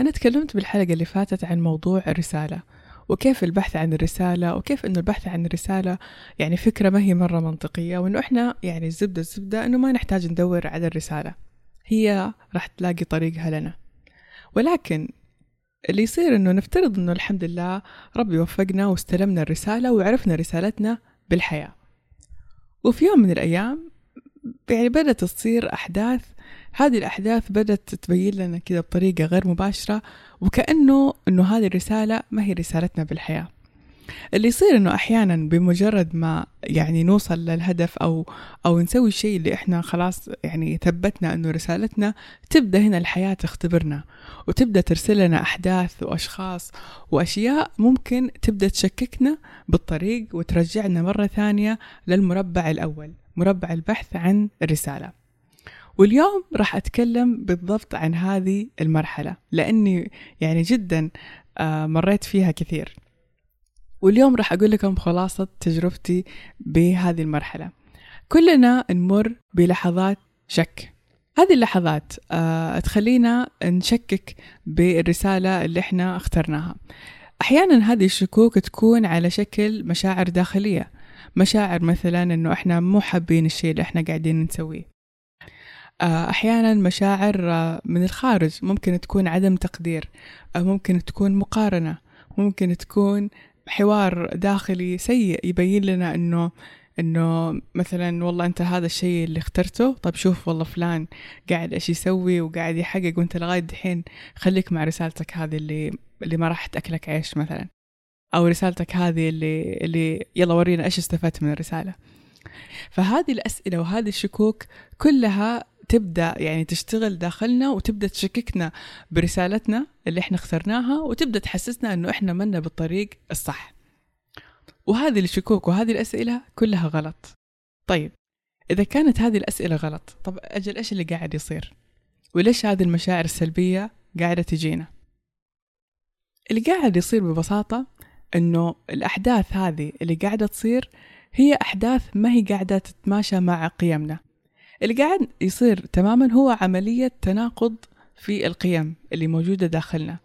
أنا تكلمت بالحلقة اللي فاتت عن موضوع الرسالة وكيف البحث عن الرسالة وكيف إنه البحث عن الرسالة يعني فكرة ما هي مرة منطقية وإنه إحنا يعني الزبدة الزبدة إنه ما نحتاج ندور على الرسالة. هي راح تلاقي طريقها لنا. ولكن اللي يصير إنه نفترض إنه الحمد لله ربي وفقنا واستلمنا الرسالة وعرفنا رسالتنا بالحياة. وفي يوم من الأيام يعني بدأت تصير أحداث هذه الأحداث بدأت تبين لنا كذا بطريقة غير مباشرة وكأنه أنه هذه الرسالة ما هي رسالتنا بالحياة. اللي يصير إنه أحيانا بمجرد ما يعني نوصل للهدف أو أو نسوي الشيء اللي إحنا خلاص يعني ثبتنا إنه رسالتنا تبدأ هنا الحياة تختبرنا وتبدأ ترسل لنا أحداث وأشخاص وأشياء ممكن تبدأ تشككنا بالطريق وترجعنا مرة ثانية للمربع الأول مربع البحث عن الرساله واليوم راح أتكلم بالضبط عن هذه المرحلة لأني يعني جدا آه، مريت فيها كثير. واليوم راح أقول لكم خلاصة تجربتي بهذه المرحلة. كلنا نمر بلحظات شك. هذه اللحظات آه، تخلينا نشكك بالرسالة اللي إحنا اخترناها. أحيانا هذه الشكوك تكون على شكل مشاعر داخلية. مشاعر مثلا إنه إحنا مو حابين الشيء اللي إحنا قاعدين نسويه. آه، أحيانا مشاعر آه، من الخارج. ممكن تكون عدم تقدير ممكن تكون مقارنة ممكن تكون حوار داخلي سيء يبين لنا إنه إنه مثلا والله أنت هذا الشيء اللي اخترته طيب شوف والله فلان قاعد إيش يسوي وقاعد يحقق وأنت لغاية دحين خليك مع رسالتك هذه اللي اللي ما راح تأكلك عيش مثلا. أو رسالتك هذه اللي اللي يلا ورينا إيش استفدت من الرسالة. فهذه الأسئلة وهذه الشكوك كلها تبدأ يعني تشتغل داخلنا وتبدأ تشككنا برسالتنا اللي إحنا اخترناها وتبدأ تحسسنا إنه إحنا منا بالطريق الصح. وهذه الشكوك وهذه الأسئلة كلها غلط. طيب إذا كانت هذه الأسئلة غلط طب أجل إيش اللي قاعد يصير؟ وليش هذه المشاعر السلبية قاعدة تجينا؟ اللي قاعد يصير ببساطة إنه الأحداث هذه اللي قاعدة تصير هي أحداث ما هي قاعدة تتماشى مع قيمنا. اللي قاعد يصير تماما هو عملية تناقض في القيم اللي موجودة داخلنا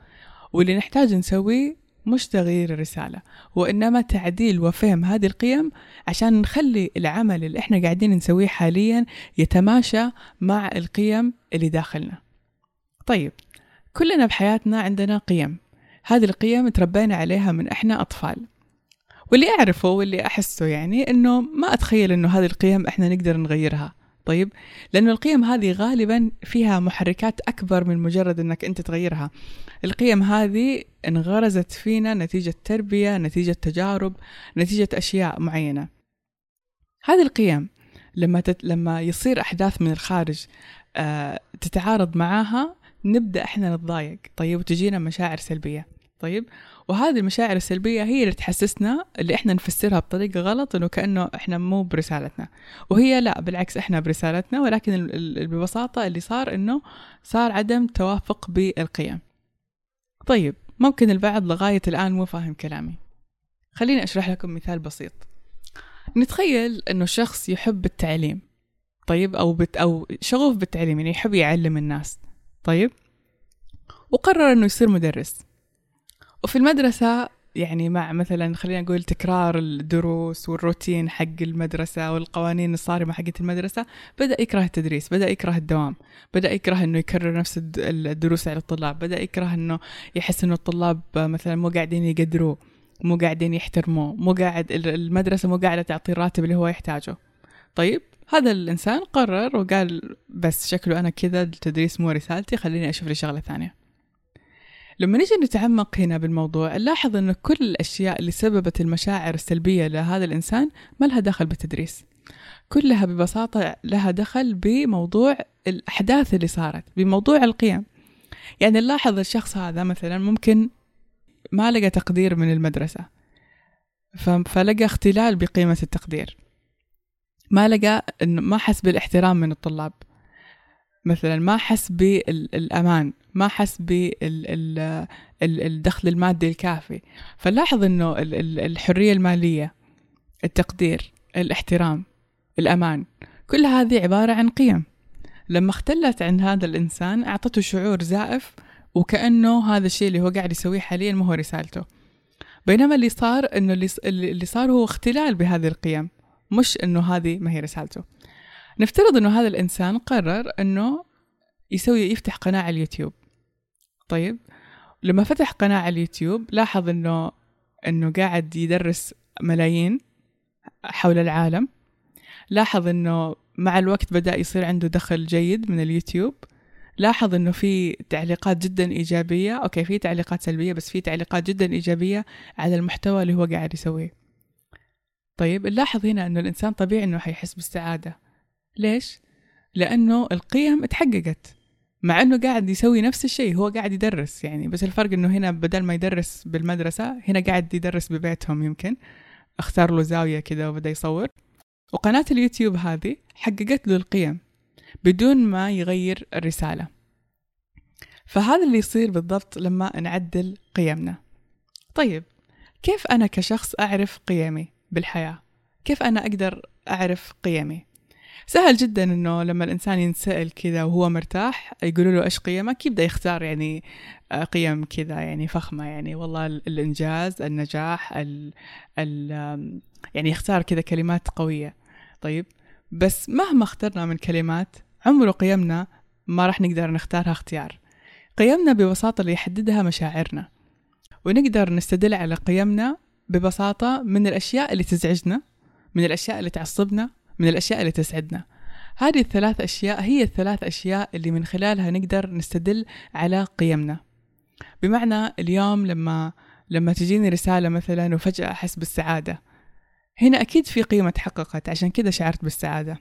واللي نحتاج نسويه مش تغيير الرسالة وإنما تعديل وفهم هذه القيم عشان نخلي العمل اللي إحنا قاعدين نسويه حاليا يتماشى مع القيم اللي داخلنا. طيب كلنا بحياتنا عندنا قيم. هذه القيم تربينا عليها من إحنا أطفال. واللي أعرفه واللي أحسه يعني إنه ما أتخيل إنه هذه القيم إحنا نقدر نغيرها. طيب؟ لأنه القيم هذه غالبا فيها محركات أكبر من مجرد أنك أنت تغيرها. القيم هذه انغرزت فينا نتيجة تربية نتيجة تجارب نتيجة أشياء معينة. هذه القيم لما تت... لما يصير أحداث من الخارج آه تتعارض معاها نبدأ إحنا نتضايق. طيب؟ وتجينا مشاعر سلبية. طيب؟ وهذه المشاعر السلبية هي اللي تحسسنا اللي إحنا نفسرها بطريقة غلط إنه كأنه إحنا مو برسالتنا. وهي لا بالعكس إحنا برسالتنا ولكن ببساطة اللي صار إنه صار عدم توافق بالقيم. طيب ممكن البعض لغاية الآن مو فاهم كلامي. خليني أشرح لكم مثال بسيط. نتخيل أنه شخص يحب التعليم طيب؟ أو بت أو شغوف بالتعليم يعني يحب يعلم الناس طيب؟ وقرر أنه يصير مدرس. وفي المدرسة يعني مع مثلا خلينا نقول تكرار الدروس والروتين حق المدرسة والقوانين الصارمة حقت المدرسة بدأ يكره التدريس بدأ يكره الدوام بدأ يكره إنه يكرر نفس الدروس على الطلاب بدأ يكره إنه يحس إنه الطلاب مثلا مو قاعدين يقدروه مو قاعدين يحترموه مو قاعد المدرسة مو قاعدة تعطيه الراتب اللي هو يحتاجه. طيب هذا الإنسان قرر وقال بس شكله أنا كذا التدريس مو رسالتي خليني أشوف لي شغلة ثانية. لما نجي نتعمق هنا بالموضوع نلاحظ أن كل الأشياء اللي سببت المشاعر السلبية لهذا الإنسان ما لها دخل بالتدريس. كلها ببساطة لها دخل بموضوع الأحداث اللي صارت بموضوع القيم. يعني نلاحظ الشخص هذا مثلا ممكن ما لقى تقدير من المدرسة فلقى اختلال بقيمة التقدير. ما لقى ما حس بالإحترام من الطلاب. مثلا ما حس بالأمان ما حس بالدخل المادي الكافي. فنلاحظ إنه الحرية المالية التقدير الاحترام الأمان كل هذه عبارة عن قيم. لما اختلت عن هذا الإنسان أعطته شعور زائف وكأنه هذا الشيء اللي هو قاعد يسويه حاليا ما هو رسالته. بينما اللي صار إنه اللي صار هو اختلال بهذه القيم مش إنه هذه ما هي رسالته. نفترض إنه هذا الإنسان قرر إنه يسوي يفتح قناة على اليوتيوب. طيب لما فتح قناة على اليوتيوب لاحظ إنه إنه قاعد يدرس ملايين حول العالم. لاحظ إنه مع الوقت بدأ يصير عنده دخل جيد من اليوتيوب. لاحظ إنه في تعليقات جدا إيجابية. أوكي في تعليقات سلبية بس في تعليقات جدا إيجابية على المحتوى اللي هو قاعد يسويه. طيب نلاحظ هنا إنه الإنسان طبيعي إنه حيحس بالسعاده ليش؟ لأنه القيم اتحققت. مع إنه قاعد يسوي نفس الشيء هو قاعد يدرس يعني. بس الفرق إنه هنا بدل ما يدرس بالمدرسة هنا قاعد يدرس ببيتهم يمكن. اختار له زاوية كده وبدأ يصور. وقناة اليوتيوب هذه حققت له القيم بدون ما يغير الرسالة. فهذا اللي يصير بالضبط لما نعدل قيمنا. طيب كيف أنا كشخص أعرف قيمي بالحياة؟ كيف أنا أقدر أعرف قيمي؟ سهل جدا إنه لما الإنسان ينسأل كذا وهو مرتاح يقولوا له إيش قيمك؟ يبدأ يختار يعني آه، قيم كذا يعني فخمة يعني. والله الإنجاز النجاح ال ال يعني يختار كذا كلمات قوية. طيب بس مهما اخترنا من كلمات عمره قيمنا ما راح نقدر نختارها اختيار. قيمنا ببساطة اللي يحددها مشاعرنا. ونقدر نستدل على قيمنا ببساطة من الأشياء اللي تزعجنا من الأشياء اللي تعصبنا من الأشياء اللي تسعدنا. هذه الثلاث أشياء هي الثلاث أشياء اللي من خلالها نقدر نستدل على قيمنا. بمعنى اليوم لما لما تجيني رسالة مثلا وفجأة أحس بالسعادة. هنا أكيد في قيمة تحققت عشان كذا شعرت بالسعادة.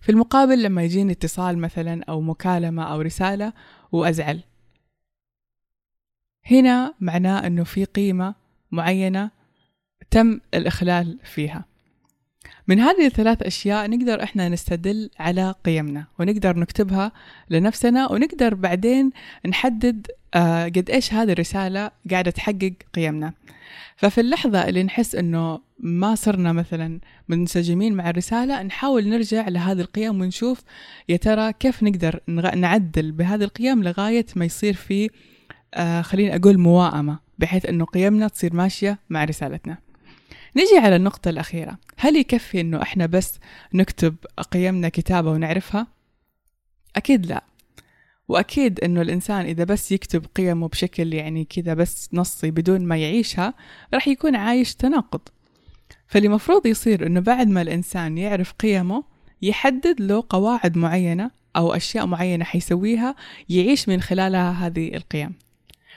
في المقابل لما يجيني اتصال مثلا أو مكالمة أو رسالة وأزعل. هنا معناه أنه في قيمة معينة تم الإخلال فيها. من هذه الثلاث أشياء نقدر إحنا نستدل على قيمنا ونقدر نكتبها لنفسنا ونقدر بعدين نحدد آه، قد إيش هذه الرسالة قاعدة تحقق قيمنا. ففي اللحظة اللي نحس إنه ما صرنا مثلا منسجمين مع الرسالة نحاول نرجع لهذه القيم ونشوف يا ترى كيف نقدر نعدل بهذه القيم لغاية ما يصير في آه خليني أقول موائمة بحيث أنه قيمنا تصير ماشية مع رسالتنا. نجي على النقطة الأخيرة. هل يكفي أنه إحنا بس نكتب قيمنا كتابة ونعرفها؟ أكيد لا. وأكيد إنه الإنسان إذا بس يكتب قيمه بشكل يعني كذا بس نصي بدون ما يعيشها راح يكون عايش تناقض. فاللي مفروض يصير إنه بعد ما الإنسان يعرف قيمه يحدد له قواعد معينة أو أشياء معينة حيسويها يعيش من خلالها هذه القيم.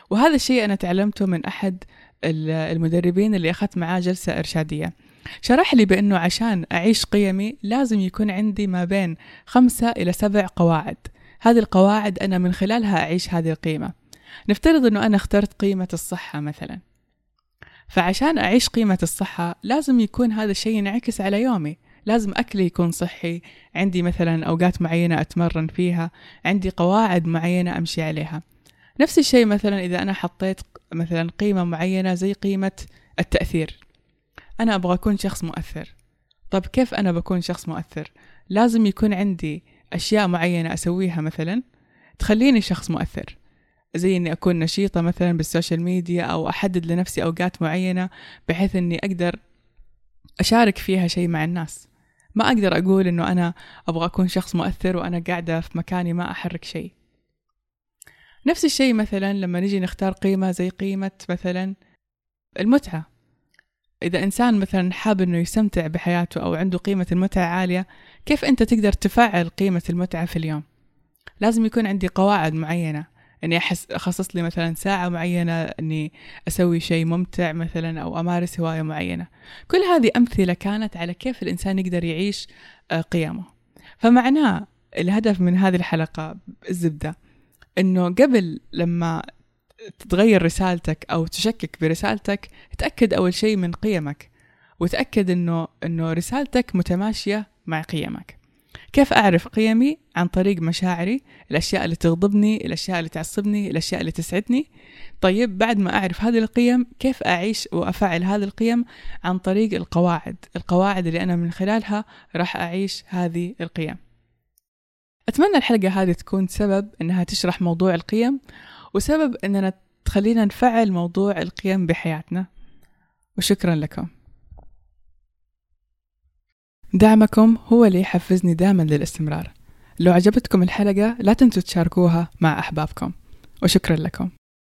وهذا الشيء أنا تعلمته من أحد المدربين اللي أخذت معاه جلسة إرشادية. شرح لي بأنه عشان أعيش قيمي لازم يكون عندي ما بين خمسة إلى سبع قواعد. هذه القواعد أنا من خلالها أعيش هذه القيمة. نفترض أنه أنا اخترت قيمة الصحة مثلا. فعشان أعيش قيمة الصحة لازم يكون هذا الشيء ينعكس على يومي. لازم أكلي يكون صحي عندي مثلا أوقات معينة أتمرن فيها عندي قواعد معينة أمشي عليها. نفس الشيء مثلا إذا أنا حطيت مثلا قيمة معينة زي قيمة التأثير. أنا أبغى أكون شخص مؤثر. طب كيف أنا بكون شخص مؤثر؟ لازم يكون عندي أشياء معينة أسويها مثلا تخليني شخص مؤثر. زي إني أكون نشيطة مثلا بالسوشيال ميديا أو أحدد لنفسي أوقات معينة بحيث إني أقدر أشارك فيها شيء مع الناس. ما أقدر أقول إنه أنا أبغى أكون شخص مؤثر وأنا قاعدة في مكاني ما أحرك شيء. نفس الشيء مثلا لما نجي نختار قيمة زي قيمة مثلا المتعة. إذا إنسان مثلا حاب إنه يستمتع بحياته أو عنده قيمة المتعة عالية كيف أنت تقدر تفعل قيمة المتعة في اليوم؟ لازم يكون عندي قواعد معينة. إني أحس أخصص لي مثلا ساعة معينة إني أسوي شيء ممتع مثلا أو أمارس هواية معينة. كل هذه أمثلة كانت على كيف الإنسان يقدر يعيش آه، قيمه. فمعناه الهدف من هذه الحلقة الزبدة إنه قبل لما تتغير رسالتك أو تشكك برسالتك تأكد أول شيء من قيمك وتأكد إنه إنه رسالتك متماشية مع قيمك. كيف أعرف قيمي؟ عن طريق مشاعري الأشياء اللي تغضبني الأشياء اللي تعصبني الأشياء اللي تسعدني. طيب بعد ما أعرف هذه القيم كيف أعيش وأفعل هذه القيم؟ عن طريق القواعد. القواعد اللي أنا من خلالها راح أعيش هذه القيم. أتمنى الحلقة هذه تكون سبب أنها تشرح موضوع القيم وسبب أننا تخلينا نفعل موضوع القيم بحياتنا. وشكرا لكم. دعمكم هو اللي يحفزني دائما للاستمرار. لو عجبتكم الحلقة لا تنسوا تشاركوها مع أحبابكم. وشكرا لكم.